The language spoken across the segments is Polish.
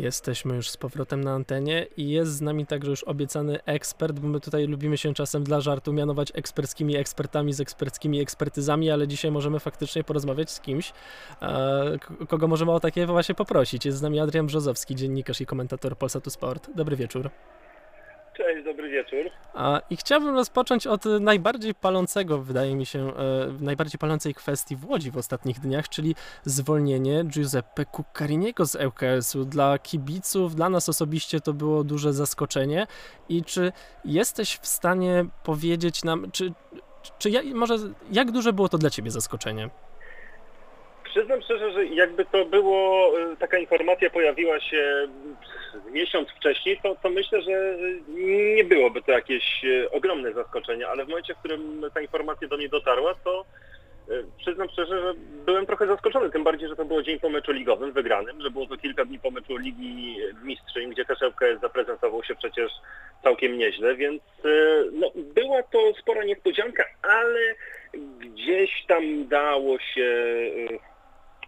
Jesteśmy już z powrotem na antenie i jest z nami także już obiecany ekspert, bo my tutaj lubimy się czasem dla żartu mianować eksperckimi ekspertami z eksperckimi ekspertyzami, ale dzisiaj możemy faktycznie porozmawiać z kimś, e, kogo możemy o takie właśnie poprosić. Jest z nami Adrian Brzozowski, dziennikarz i komentator Polsatu Sport. Dobry wieczór. Cześć, dobry wieczór. I chciałbym rozpocząć od najbardziej palącego, wydaje mi się, e, najbardziej palącej kwestii w Łodzi w ostatnich dniach, czyli zwolnienie Giuseppe Cuccariniego z ŁKS-u. Dla kibiców, dla nas osobiście to było duże zaskoczenie. I czy jesteś w stanie powiedzieć nam, czy, czy ja, może jak duże było to dla ciebie zaskoczenie? Przyznam szczerze, że jakby to było, y, taka informacja pojawiła się miesiąc wcześniej, to, to myślę, że nie byłoby to jakieś y, ogromne zaskoczenie, ale w momencie, w którym ta informacja do mnie dotarła, to y, przyznam szczerze, że byłem trochę zaskoczony, tym bardziej, że to było dzień po meczu ligowym wygranym, że było to kilka dni po meczu Ligi Mistrzyń, gdzie też ŁKS zaprezentował się przecież całkiem nieźle, więc no, była to spora niespodzianka, ale gdzieś tam dało się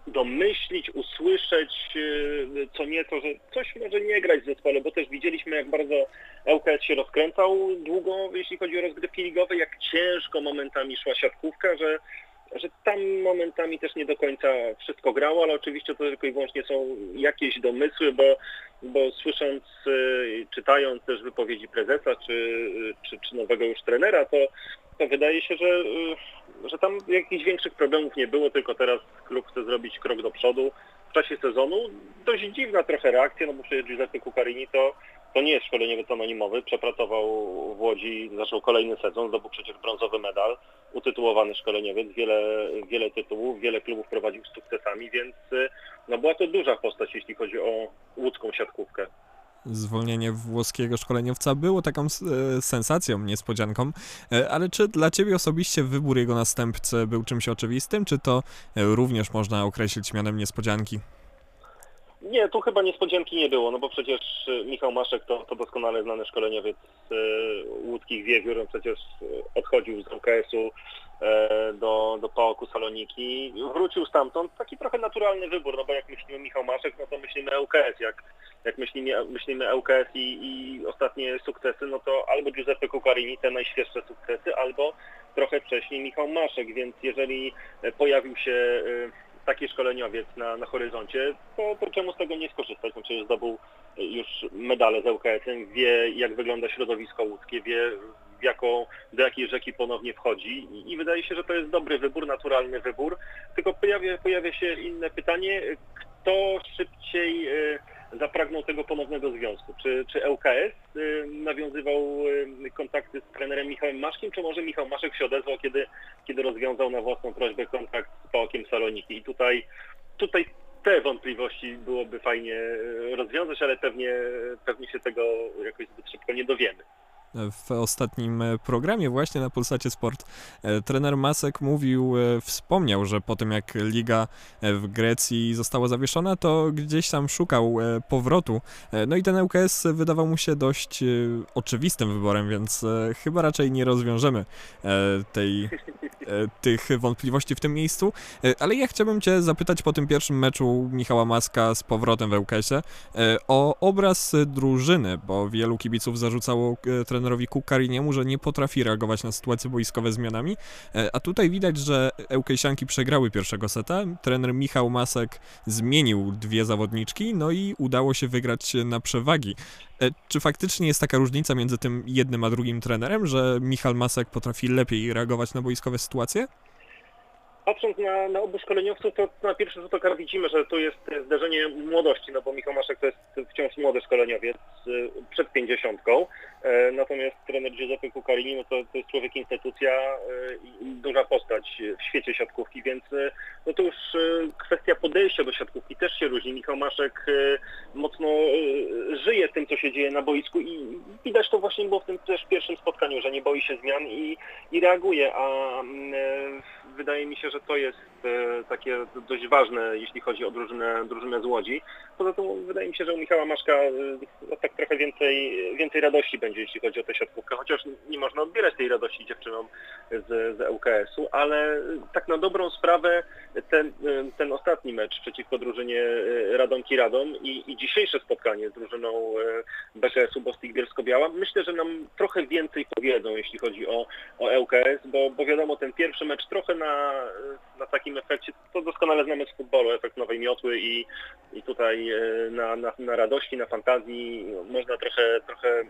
domyślić, usłyszeć y, co nieco, że coś może nie grać w zespole, bo też widzieliśmy jak bardzo ŁKS się rozkręcał długo, jeśli chodzi o rozgrywki ligowe, jak ciężko momentami szła siatkówka, że, że tam momentami też nie do końca wszystko grało, ale oczywiście to tylko i wyłącznie są jakieś domysły, bo, bo słysząc, y, czytając też wypowiedzi prezesa czy, czy, czy nowego już trenera, to wydaje się, że, y, że tam jakichś większych problemów nie było, tylko teraz klub chce zrobić krok do przodu. W czasie sezonu. Dość dziwna trochę reakcja, no bo przecież Giuseppe Cucarini to, to nie jest szkoleniowiec anonimowy, przepracował w Łodzi, zaczął kolejny sezon, zdobył przecież brązowy medal, utytułowany szkoleniowiec, wiele, wiele tytułów, wiele klubów prowadził z sukcesami, więc y, no była to duża postać, jeśli chodzi o łódzką siatkówkę zwolnienie włoskiego szkoleniowca było taką e, sensacją, niespodzianką, e, ale czy dla Ciebie osobiście wybór jego następcy był czymś oczywistym, czy to e, również można określić mianem niespodzianki? Nie, tu chyba niespodzianki nie było, no bo przecież Michał Maszek to, to doskonale znany szkoleniowiec łódzkich wiewiór, on przecież odchodził z UKS-u E, do, do PAOK-u Saloniki. Wrócił stamtąd. Taki trochę naturalny wybór, no bo jak myślimy Michał Maszek, no to myślimy ŁKS. Jak, jak myślimy, myślimy ŁKS i, i ostatnie sukcesy, no to albo Giuseppe Cucarini, te najświeższe sukcesy, albo trochę wcześniej Michał Maszek, więc jeżeli pojawił się e, taki szkoleniowiec na, na horyzoncie, to, to czemu z tego nie skorzystać? No przecież zdobył już medale z ŁKS-em, wie jak wygląda środowisko łódzkie, wie jaką, do jakiej rzeki ponownie wchodzi i, i wydaje się, że to jest dobry wybór, naturalny wybór, tylko pojawia, pojawia się inne pytanie, kto szybciej e, zapragnął tego ponownego związku? Czy, czy ŁKS e, nawiązywał e, kontakty z trenerem Michałem Maszkiem, czy może Michał Maszek się odezwał, kiedy, kiedy rozwiązał na własną prośbę kontakt z Pałakiem Saloniki? I tutaj, tutaj te wątpliwości byłoby fajnie rozwiązać, ale pewnie, pewnie się tego jakoś zbyt szybko nie dowiemy w ostatnim e, programie właśnie na Pulsacie Sport e, trener Masek mówił, e, wspomniał, że po tym jak liga w Grecji została zawieszona, to gdzieś tam szukał powrotu. No i ten ŁKS wydawał mu się dość oczywistym wyborem, więc chyba raczej nie rozwiążemy tej, tych wątpliwości w tym miejscu. Ale ja chciałbym cię zapytać po tym pierwszym meczu Michała Maska z powrotem w ŁKS-ie o obraz drużyny, bo wielu kibiców zarzucało trener trenerowi Kukariniemu, że nie potrafi reagować na sytuacje boiskowe zmianami, e, a tutaj widać, że Ełkejsianki przegrały pierwszego seta, trener Michał Masek zmienił dwie zawodniczki, no i udało się wygrać na przewagi. E, czy faktycznie jest taka różnica między tym jednym a drugim trenerem, że Michał Masek potrafi lepiej reagować na boiskowe sytuacje? Patrząc na, na obu szkoleniowców, to na pierwszy rzut oka widzimy, że tu jest zderzenie młodości, no bo Michał Maszek to jest wciąż młody szkoleniowiec y, przed pięćdziesiątką, e, natomiast trener Giuseppe Cucarini no to, to jest człowiek instytucja y, i duża postać w świecie siatkówki, więc y, no to już kwestia podejścia do siatkówki też się różni. Michał Maszek mocno żyje tym, co się dzieje na boisku i widać to właśnie było w tym też pierwszym spotkaniu, że nie boi się zmian i, i reaguje, a wydaje mi się, że to jest e, takie dość ważne, jeśli chodzi o drużynę, drużynę z Łodzi. Poza tym wydaje mi się, że u Michała Maszka e, no, tak trochę więcej, więcej radości będzie, jeśli chodzi o tę siatkówkę, chociaż nie można odbierać tej radości dziewczynom z, z ŁKS-u, ale tak na dobrą sprawę ten, ten ostatni mecz przeciwko drużynie Radomki Radom i, i dzisiejsze spotkanie z drużyną BKS-u Bostik Bielsko-Biała, myślę, że nam trochę więcej powiedzą, jeśli chodzi o, o ŁKS, bo, bo wiadomo, ten pierwszy mecz trochę na, na takim efekcie, to doskonale znamy z futbolu, efekt nowej miotły i, i tutaj e, na, na, na radości, na fantazji można trochę, trochę e,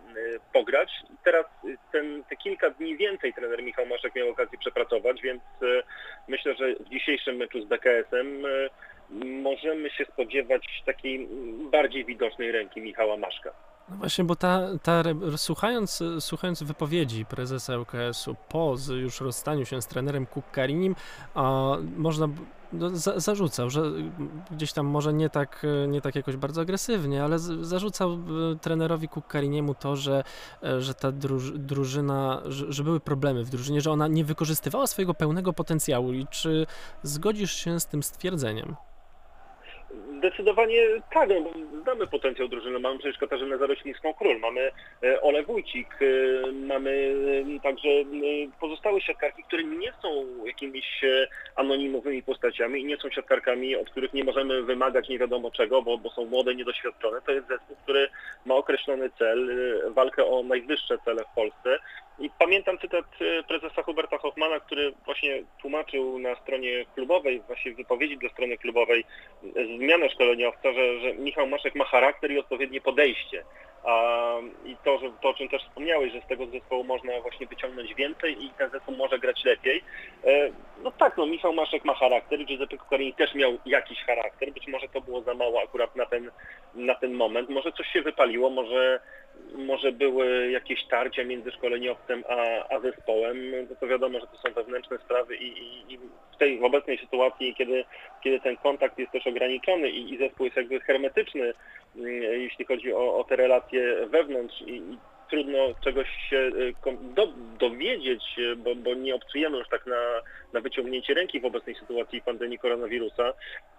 pograć. Teraz ten, te kilka dni więcej trener Michał Maszek miał okazję przepracować, więc e, myślę, że w dzisiejszym meczu z BKS-em możemy się spodziewać takiej bardziej widocznej ręki Michała Maszka. No właśnie, bo ta, ta słuchając, słuchając wypowiedzi prezesa ŁKS-u po już rozstaniu się z trenerem Kukkarinim, a, można no, za, zarzucał, że gdzieś tam może nie tak, nie tak jakoś bardzo agresywnie, ale z, zarzucał e, trenerowi Kukkariniemu to, że, e, że ta druż, drużyna, że, że, były problemy w drużynie, że ona nie wykorzystywała swojego pełnego potencjału i czy zgodzisz się z tym stwierdzeniem? Zdecydowanie tak, no, znamy potencjał drużyny. Mamy przecież Katarzynę Zaroślińską-Król, mamy e, Ole Wójcik, e, mamy e, także pozostałe siatkarki, które nie są jakimiś anonimowymi postaciami i nie są siatkarkami, od których nie możemy wymagać nie wiadomo czego, bo, bo są młode, niedoświadczone. To jest zespół, który ma określony cel, walkę o najwyższe cele w Polsce. I pamiętam cytat prezesa Huberta Hoffmana, który właśnie tłumaczył na stronie klubowej, właśnie w wypowiedzi dla strony klubowej zmianę szkoleniowca, że, że Michał Maszek ma charakter i odpowiednie podejście. A, I to, że, to, o czym też wspomniałeś, że z tego zespołu można właśnie wyciągnąć więcej i ten zespół może grać lepiej. E, no tak, no Michał Maszek ma charakter, Giuseppe Cuccarini też miał jakiś charakter, być może to było za mało akurat na ten, na ten moment, może coś się wypaliło, może może były jakieś tarcia między szkoleniowcem a, a zespołem, no to wiadomo, że to są wewnętrzne sprawy i, i, i w tej w obecnej sytuacji, kiedy, kiedy ten kontakt jest też ograniczony i, i zespół jest jakby hermetyczny, mm, jeśli chodzi o, o te relacje wewnątrz i, i trudno czegoś się y, do, dowiedzieć, bo, bo, nie obcujemy już tak na, na wyciągnięcie ręki w obecnej sytuacji pandemii koronawirusa,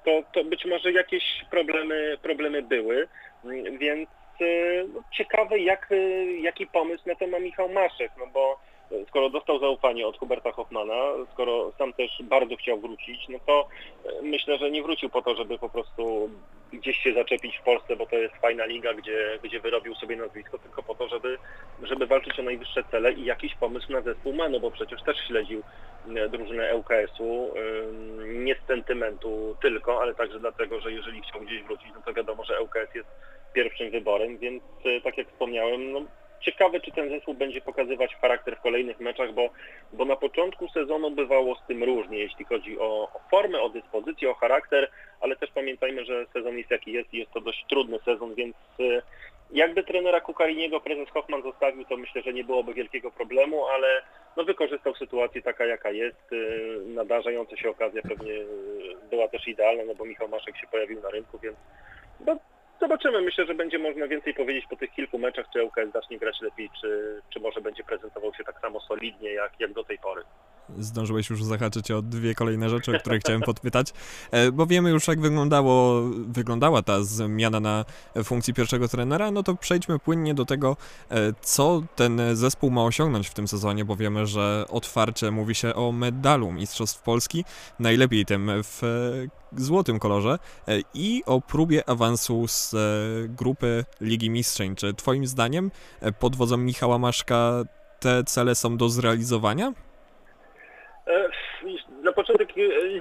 to, to być może jakieś problemy, problemy były, mm, więc no, ciekawe, jak, y, jaki pomysł na to ma Michał Maszek, no bo skoro dostał zaufanie od Huberta Hoffmana, skoro sam też bardzo chciał wrócić, no to y, myślę, że nie wrócił po to, żeby po prostu gdzieś się zaczepić w Polsce, bo to jest fajna liga, gdzie, gdzie wyrobił sobie nazwisko, tylko po to, żeby, żeby walczyć o najwyższe cele i jakiś pomysł na zespół ma, no bo przecież też śledził drużynę ŁKS-u, nie z sentymentu tylko, ale także dlatego, że jeżeli chciał gdzieś wrócić, no to wiadomo, że ŁKS jest pierwszym wyborem, więc e, tak jak wspomniałem, no, ciekawe, czy ten zespół będzie pokazywać charakter w kolejnych meczach, bo, bo na początku sezonu bywało z tym różnie, jeśli chodzi o, o formę, o dyspozycję, o charakter, ale też pamiętajmy, że sezon jest jaki jest i jest to dość trudny sezon, więc e, jakby trenera Kukariniego prezes Hoffman zostawił, to myślę, że nie byłoby wielkiego problemu, ale no, wykorzystał sytuację taka, jaka jest. E, nadarzająca się okazja pewnie była też idealna, no bo Michał Maszek się pojawił na rynku, więc no, Zobaczymy. Myślę, że będzie można więcej powiedzieć po tych kilku meczach, czy ŁKS zacznie grać lepiej, czy, czy może będzie prezentował się tak samo solidnie, jak, jak do tej pory. Zdążyłeś już zahaczyć o dwie kolejne rzeczy, o które chciałem podpytać, e, bo wiemy już, jak wyglądało, wyglądała ta zmiana na funkcji pierwszego trenera, no to przejdźmy płynnie do tego, e, co ten zespół ma osiągnąć w tym sezonie, bo wiemy, że otwarcie mówi się o medalu Mistrzostw Polski, najlepiej tym w złotym kolorze e, i o próbie awansu z e, grupy Ligi Mistrzeń. Czy twoim zdaniem e, pod wodzą Michała Maszka te cele są do zrealizowania? Na początek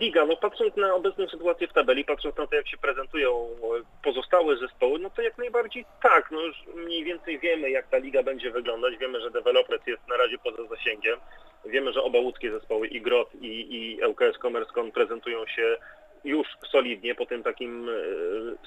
liga, no patrząc na obecną sytuację w tabeli, patrząc na to jak się prezentują pozostałe zespoły, no to jak najbardziej tak, no już mniej więcej wiemy jak ta liga będzie wyglądać, wiemy, że developers jest na razie poza zasięgiem, wiemy, że oba łódzkie zespoły i GROT i, i ŁKS Commerce prezentują się już solidnie po tym takim e,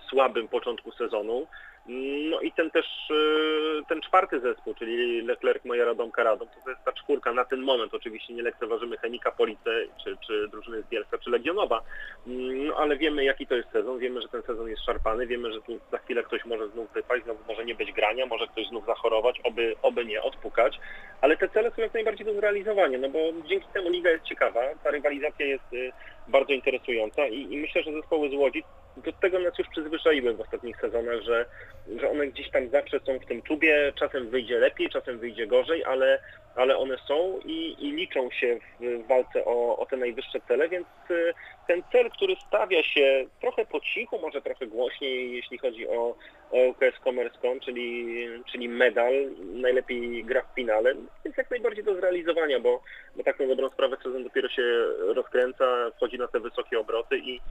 słabym początku sezonu. No i ten też, e, ten czwarty zespół, czyli Leclerc, Moja Radomka, Radom, to jest ta czwórka na ten moment. Oczywiście nie lekceważymy Chemika, Police, czy, czy drużyny z Bielska, czy Legionowa, no ale wiemy jaki to jest sezon, wiemy, że ten sezon jest szarpany, wiemy, że tu za chwilę ktoś może znów wypaść, znowu może nie być grania, może ktoś znów zachorować, oby, oby nie, odpukać, ale te cele są jak najbardziej do zrealizowania, no bo dzięki temu liga jest ciekawa, ta rywalizacja jest y, bardzo interesująca i, i myślę, że zespoły z Łodzi do tego nas już przyzwyczaiły w ostatnich sezonach, że, że one gdzieś tam zawsze są w tym czubie, czasem wyjdzie lepiej, czasem wyjdzie gorzej, ale, ale one są i, i liczą się w walce o, o te najwyższe cele, więc y, ten cel, który stawia się trochę po cichu, może trochę głośniej, jeśli chodzi o, o UKS Commerce.com, czyli, czyli medal, najlepiej gra w finale, jest jak najbardziej do zrealizowania, bo, bo tak na dobrą sprawę sezon dopiero się rozkręca, wchodzi na te wysokie obroty i,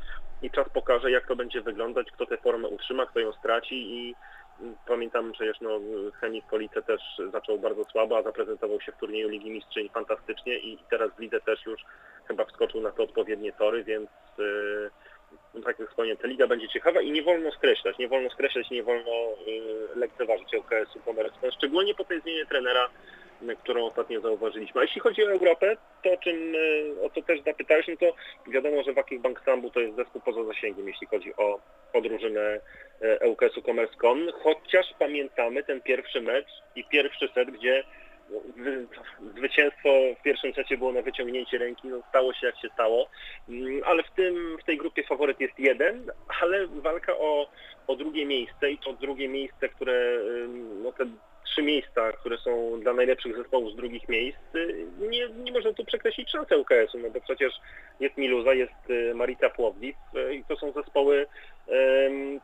i czas pokaże, jak to będzie wyglądać, kto tę formę utrzyma, kto ją straci i pamiętam, że no, Chemik Police też zaczął bardzo słabo, a zaprezentował się w turnieju Ligi Mistrzyń fantastycznie i teraz w lidze też już chyba wskoczył na te odpowiednie tory, więc yy, no tak jak wspomniałem, ta liga będzie ciekawa i nie wolno skreślać, nie wolno skreślać, nie wolno yy, lekceważyć LKS-u Komercką, szczególnie po tej zmianie trenera, yy, którą ostatnio zauważyliśmy. A jeśli chodzi o Europę, to o czym yy, o co też zapytałeś, no to wiadomo, że Wakich Bank Stambu to jest zespół poza zasięgiem, jeśli chodzi o, o drużynę ŁKS-u Commerce.com, chociaż pamiętamy ten pierwszy mecz i pierwszy set, gdzie zwycięstwo w pierwszym secie było na wyciągnięcie ręki, no stało się jak się stało, mm, ale w, tym, w tej grupie faworyt jest jeden, ale walka o, o drugie miejsce i to drugie miejsce, które, no te trzy miejsca, które są dla najlepszych zespołów z drugich miejsc, y, nie, nie można tu przekreślić szansę UKS-u, no bo przecież jest Miluza, jest y, Marita Płowdiw y, i to są zespoły,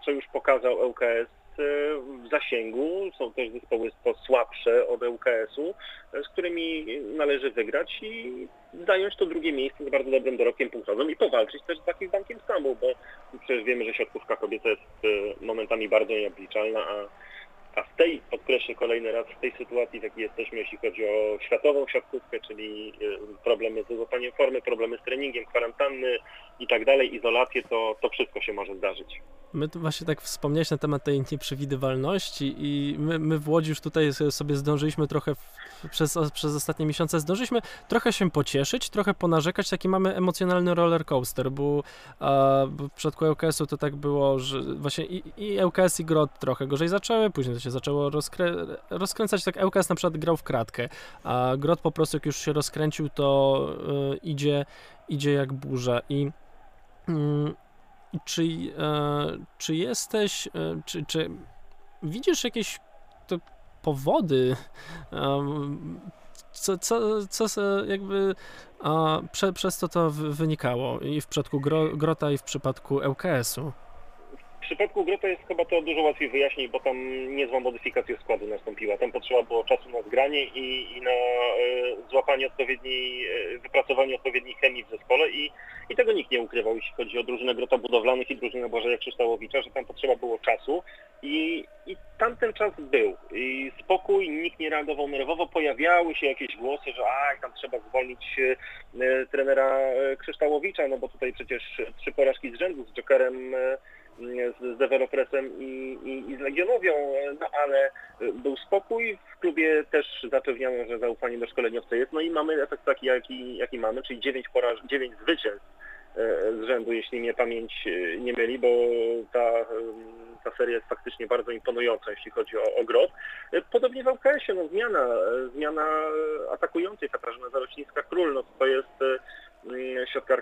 co już pokazał ŁKS w zasięgu, są też zespoły słabsze od ŁKS-u, z którymi należy wygrać i zająć to drugie miejsce z bardzo dobrym dorobkiem punktowym i powalczyć też z takim bankiem Stambuł, bo przecież wiemy, że siatkówka kobieta jest momentami bardzo nieobliczalna, a a w tej, podkreślę kolejny raz, w tej sytuacji, w jakiej jesteśmy, jeśli chodzi o światową siatkówkę, czyli y, problemy z złapaniem formy, problemy z treningiem, kwarantanny i tak dalej, izolację, to, to wszystko się może zdarzyć. My tu właśnie tak wspomniałeś na temat tej nieprzewidywalności i my, my w Łodzi już tutaj sobie zdążyliśmy trochę przez, przez ostatnie miesiące, zdążyliśmy trochę się pocieszyć, trochę ponarzekać, taki mamy emocjonalny roller coaster, bo, a, w przypadku ŁKS-u to tak było, że właśnie i, i ŁKS i GROT trochę gorzej zaczęły, później to się zaczęło rozkrę rozkręcać, tak ŁKS na przykład grał w kratkę, a GROT po prostu jak już się rozkręcił, to y, idzie, idzie jak burza i mm, czy, e, czy jesteś, e, czy, czy widzisz jakieś powody, e, co, co, co jakby a, prze, przez co to wynikało i w przypadku Gro, Grota i w przypadku ŁKS-u? Przypadku Grota jest chyba to dużo łatwiej wyjaśnić, bo tam niezła modyfikacja składu nastąpiła. Tam potrzeba było czasu na zgranie i, i na y, złapanie odpowiedniej, y, wypracowanie odpowiedniej chemii w zespole i, i tego nikt nie ukrywał, jeśli chodzi o drużynę Grota Budowlanych i drużynę Błażeja Krzyształowicza, że tam potrzeba było czasu i, i tamten czas był. I spokój, nikt nie reagował nerwowo, pojawiały się jakieś głosy, że a, tam trzeba zwolnić y, trenera Krzyształowicza, no bo tutaj przecież trzy porażki z rzędu z Jokerem z dewelopresem i, i, i z Legionowią, no ale był spokój, w klubie też zapewniano, że zaufanie do szkoleniowca jest, no i mamy efekt taki, jaki, jaki mamy, czyli 9, poraż 9 zwycięstw e, z rzędu, jeśli mnie pamięć e, nie myli, bo ta, ta seria jest faktycznie bardzo imponująca, jeśli chodzi o, o grot. E, podobnie w LKS-ie, no zmiana, zmiana atakującej, Katarzyna Zarośnicka-Król, no to jest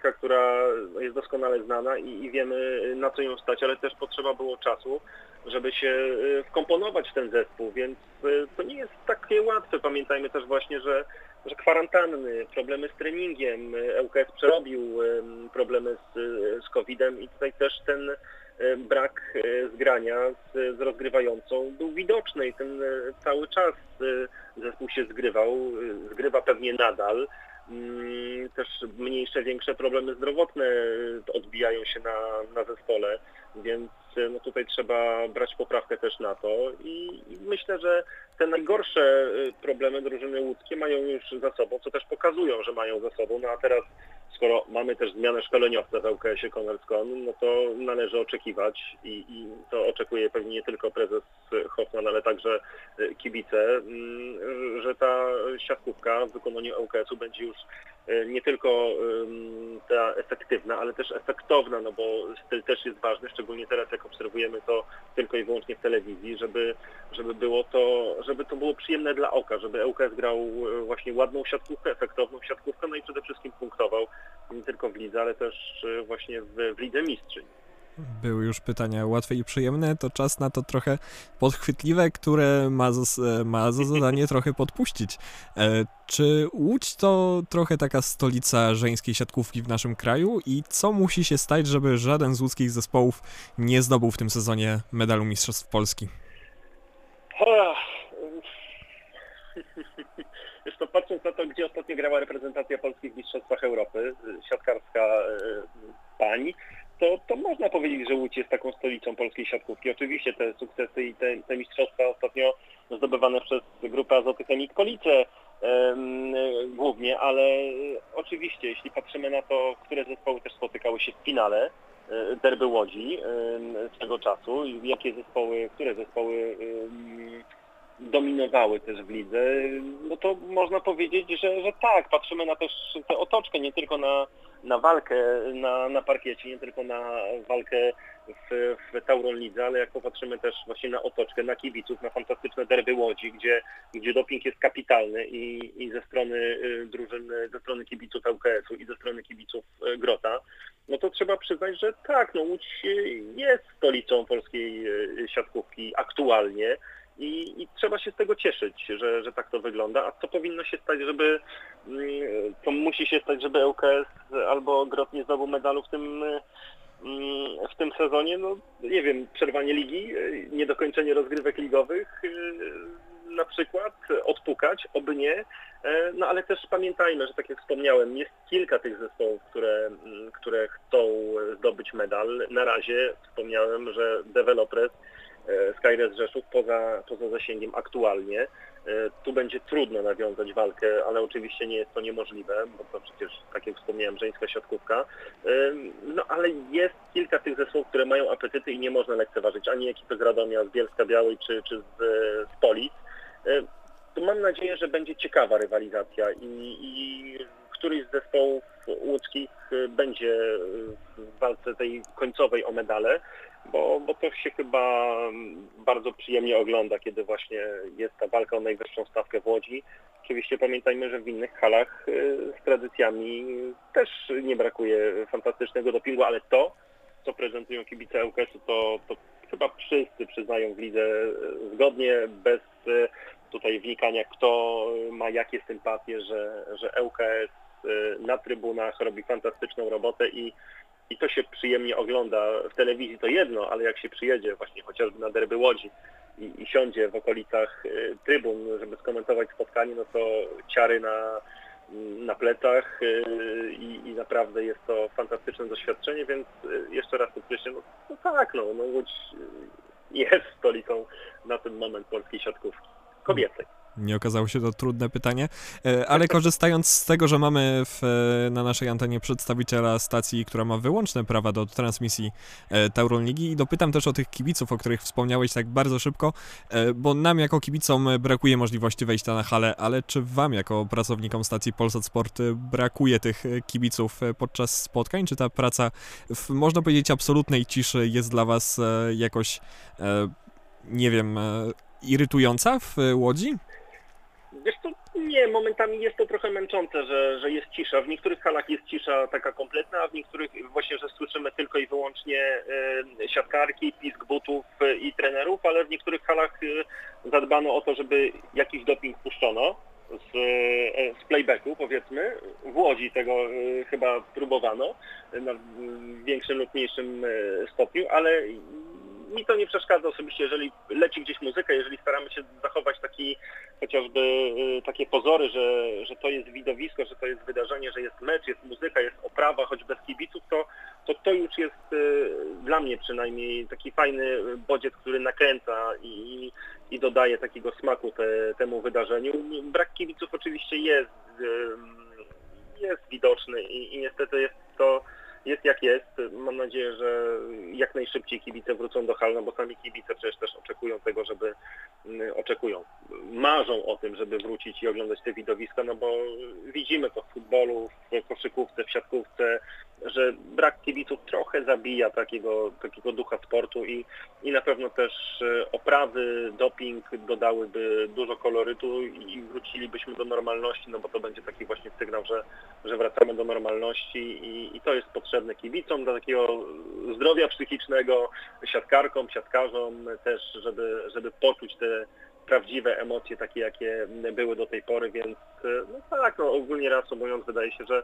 Y, która jest doskonale znana i, i, wiemy na co ją stać, ale też potrzeba było czasu, żeby się y, wkomponować w ten zespół, więc y, to nie jest takie łatwe. Pamiętajmy też właśnie, że, że kwarantanny, problemy z treningiem, ŁKS przerobił problemy z, z COVID-em i tutaj też ten brak zgrania z, z rozgrywającą był widoczny i ten cały czas zespół się zgrywał, zgrywa pewnie nadal. Mm, też mniejsze, większe problemy zdrowotne odbijają się na, na zespole, więc no tutaj trzeba brać poprawkę też na to i, i myślę, że te najgorsze y, problemy drużyny łódzkie mają już za sobą, co też pokazują, że mają za sobą, no a teraz skoro mamy też zmianę szkoleniowca w ŁKS-ie Commerce.com, no to należy oczekiwać i, i, to oczekuje pewnie nie tylko prezes Hoffman, ale także kibice, mm, że ta siatkówka w wykonaniu ŁKS-u będzie już e, nie tylko ta efektywna, ale też efektowna, no bo styl też jest ważny, szczególnie teraz jak obserwujemy to tylko i wyłącznie w telewizji, żeby, żeby było to, żeby to było przyjemne dla oka, żeby ŁKS grał e, właśnie ładną siatkówkę, efektowną siatkówkę, no i przede wszystkim punktował nie tylko w lidze, ale też e, właśnie w, w lidze mistrzyń. Były już pytania łatwe i przyjemne, to czas na to trochę podchwytliwe, które ma za, ma za zadanie trochę podpuścić. E, czy Łódź to trochę taka stolica żeńskiej siatkówki w naszym kraju i co musi się stać, żeby żaden z łódzkich zespołów nie zdobył w tym sezonie medalu Mistrzostw Polski? Wiesz to patrząc na to, gdzie ostatnio grała reprezentacja Polski w Mistrzostwach Europy, siatkarska e, pań, to, to można powiedzieć, że Łódź jest taką stolicą polskiej siatkówki. Oczywiście te sukcesy i te, te mistrzostwa ostatnio zdobywane przez grupę Azoty Chemik Police głównie, ale oczywiście jeśli patrzymy na to, które zespoły też spotykały się w finale e, derby Łodzi z tego czasu, jakie zespoły, które zespoły dominowały też w lidze, no to można powiedzieć, że, że tak, patrzymy na też tę otoczkę, nie tylko na, na walkę na, na parkiecie, nie tylko na walkę w, w Tauron Lidze, ale jak popatrzymy też właśnie na otoczkę, na kibiców, na fantastyczne derby Łodzi, gdzie, gdzie doping jest kapitalny i, i ze strony y, drużyn, ze strony kibiców ŁKS-u i ze strony kibiców y, Grota, no to trzeba przyznać, że tak, no Łódź jest stolicą polskiej y, siatkówki aktualnie, i, I, trzeba się z tego cieszyć, że, że tak to wygląda. A co powinno się stać, żeby mm, to musi się stać, żeby ŁKS albo Grot nie zdobył medalu w tym, mm, w tym sezonie? No nie wiem, przerwanie ligi, niedokończenie rozgrywek ligowych na przykład, odpukać, oby nie. No ale też pamiętajmy, że tak jak wspomniałem, jest kilka tych zespołów, które, mm, które chcą zdobyć medal. Na razie wspomniałem, że Developers E, Skyres Rzeszów poza, poza zasięgiem aktualnie. E, tu będzie trudno nawiązać walkę, ale oczywiście nie jest to niemożliwe, bo to przecież, tak jak wspomniałem, żeńska siatkówka. E, no ale jest kilka tych zespołów, które mają apetyty i nie można lekceważyć ani ekipy z Radomia, z Bielska Białej czy, czy z, z Polic. To mam nadzieję, że będzie ciekawa rywalizacja i, i któryś z zespołów łódzkich będzie w walce tej końcowej o medale bo, bo to się chyba bardzo przyjemnie ogląda, kiedy właśnie jest ta walka o najwyższą stawkę w Łodzi. Oczywiście pamiętajmy, że w innych halach y, z tradycjami też nie brakuje fantastycznego dopingu, ale to, co prezentują kibice ŁKS-u, to, to chyba wszyscy przyznają w lidze y, zgodnie, bez y, tutaj wnikania, kto ma jakie sympatie, że, że ŁKS na trybunach robi fantastyczną robotę i i to się przyjemnie ogląda w telewizji, to jedno, ale jak się przyjedzie właśnie chociażby na derby Łodzi i, i siądzie w okolicach y, trybun, żeby skomentować spotkanie, no to ciary na, na plecach y, i, i naprawdę jest to fantastyczne doświadczenie, więc y, jeszcze raz podkreślę, no, no tak, no, no Łódź jest stolicą na ten moment polskiej siatkówki kobiecej. Nie okazało się to trudne pytanie, e, ale korzystając z tego, że mamy w, e, na naszej antenie przedstawiciela stacji, która ma wyłączne prawa do transmisji e, Tauron Ligi i dopytam też o tych kibiców, o których wspomniałeś tak bardzo szybko, bo nam jako kibicom brakuje możliwości wejścia na halę, ale czy wam jako pracownikom stacji Polsat Sport brakuje tych kibiców podczas spotkań? Czy ta praca w, można powiedzieć, absolutnej ciszy jest dla was jakoś, nie wiem, irytująca w Łodzi? Wiesz co, nie, momentami jest to trochę męczące, że, że jest cisza. W niektórych halach jest cisza taka kompletna, a w niektórych właśnie, że słyszymy tylko i wyłącznie y, siatkarki, pisk butów y, i trenerów, ale w niektórych halach y, zadbano o to, żeby jakiś doping puszczono z, z playbacku powiedzmy. W Łodzi tego chyba próbowano na większym lub mniejszym stopniu, ale mi to nie przeszkadza osobiście, jeżeli leci gdzieś muzyka, jeżeli staramy się zachować taki chociażby y, takie pozory, że, że to jest widowisko, że to jest wydarzenie, że jest mecz, jest muzyka, jest oprawa, choć bez kibiców, to to, to już jest y, dla mnie przynajmniej taki fajny bodziec, który nakręca i, i dodaje takiego smaku te, temu wydarzeniu. Brak kibiców oczywiście jest jest widoczny i, i niestety jest to jest jak jest. Mam nadzieję, że jak najszybciej kibice wrócą do hal, no bo sami kibice przecież też oczekują tego, żeby mm, oczekują, marzą o tym, żeby wrócić i oglądać te widowiska, no bo widzimy to w futbolu, w koszykówce, w siatkówce, że brak kibiców trochę zabija takiego, takiego ducha sportu i, i na pewno też e, oprawy, doping dodałyby dużo kolorytu i wrócilibyśmy do normalności, no bo to będzie taki właśnie sygnał, że, że wracamy do normalności i, i to jest potrzebne kibicom dla takiego zdrowia psychicznego, siatkarkom, siatkarzom też, żeby, żeby poczuć te prawdziwe emocje takie, jakie były do tej pory, więc e, no tak, no ogólnie reasumując wydaje się, że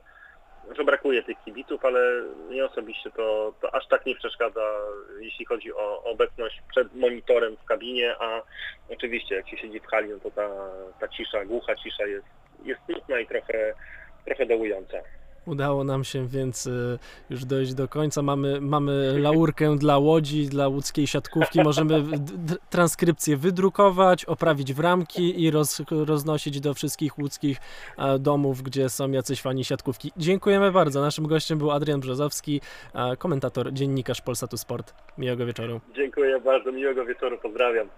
że brakuje tych kibiców, ale mnie osobiście to, to aż tak nie przeszkadza, jeśli chodzi o obecność przed monitorem w kabinie, a oczywiście jak się siedzi w hali, no to ta, ta cisza, głucha cisza jest, jest smutna i trochę, trochę dołująca. Udało nam się więc y, już dojść do końca. Mamy, mamy laurkę dla Łodzi, dla łódzkiej siatkówki. Możemy transkrypcję wydrukować, oprawić w ramki i roz, roznosić do wszystkich łódzkich e, domów, gdzie są jacyś fani siatkówki. Dziękujemy bardzo. Naszym gościem był Adrian Brzozowski, e, komentator, dziennikarz Polsatu Sport. Miłego wieczoru. Dziękuję bardzo, miłego wieczoru, pozdrawiam.